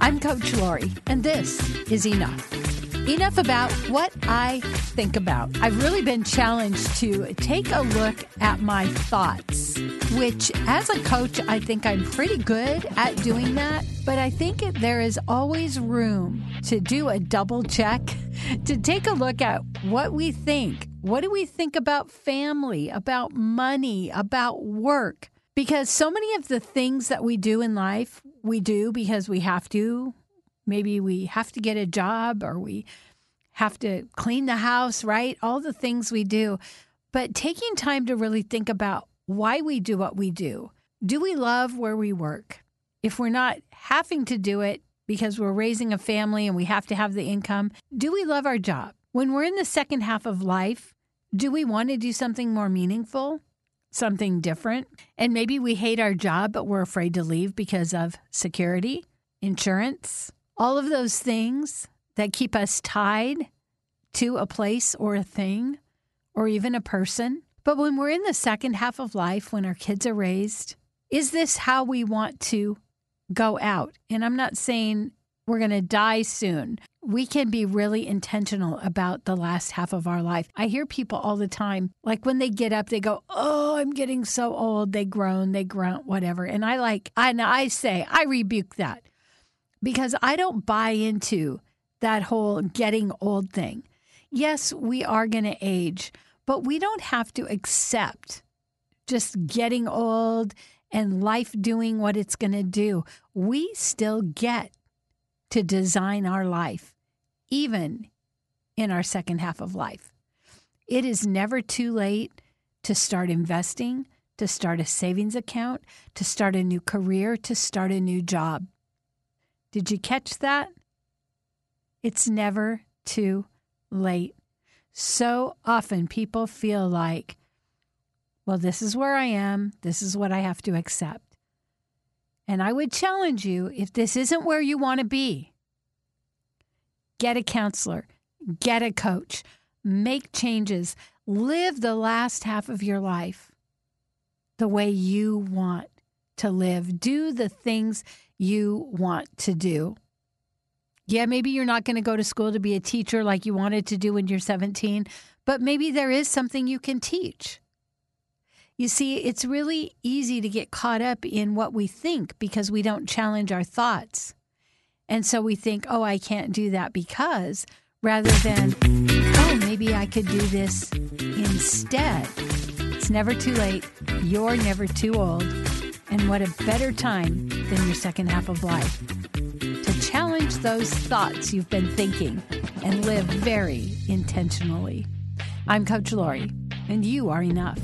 I'm Coach Lori, and this is Enough. Enough about what I think about. I've really been challenged to take a look at my thoughts, which, as a coach, I think I'm pretty good at doing that. But I think there is always room to do a double check, to take a look at what we think. What do we think about family, about money, about work? Because so many of the things that we do in life, we do because we have to. Maybe we have to get a job or we have to clean the house, right? All the things we do. But taking time to really think about why we do what we do. Do we love where we work? If we're not having to do it because we're raising a family and we have to have the income, do we love our job? When we're in the second half of life, do we want to do something more meaningful? Something different. And maybe we hate our job, but we're afraid to leave because of security, insurance, all of those things that keep us tied to a place or a thing or even a person. But when we're in the second half of life, when our kids are raised, is this how we want to go out? And I'm not saying we're going to die soon. We can be really intentional about the last half of our life. I hear people all the time, like when they get up, they go, Oh, I'm getting so old. They groan, they grunt, whatever. And I like, and I say, I rebuke that because I don't buy into that whole getting old thing. Yes, we are going to age, but we don't have to accept just getting old and life doing what it's going to do. We still get to design our life, even in our second half of life. It is never too late to start investing, to start a savings account, to start a new career, to start a new job. Did you catch that? It's never too late. So often people feel like, well, this is where I am, this is what I have to accept. And I would challenge you if this isn't where you want to be, get a counselor, get a coach, make changes, live the last half of your life the way you want to live, do the things you want to do. Yeah, maybe you're not going to go to school to be a teacher like you wanted to do when you're 17, but maybe there is something you can teach. You see, it's really easy to get caught up in what we think because we don't challenge our thoughts. And so we think, oh, I can't do that because, rather than, oh, maybe I could do this instead. It's never too late. You're never too old. And what a better time than your second half of life to challenge those thoughts you've been thinking and live very intentionally. I'm Coach Lori, and you are enough.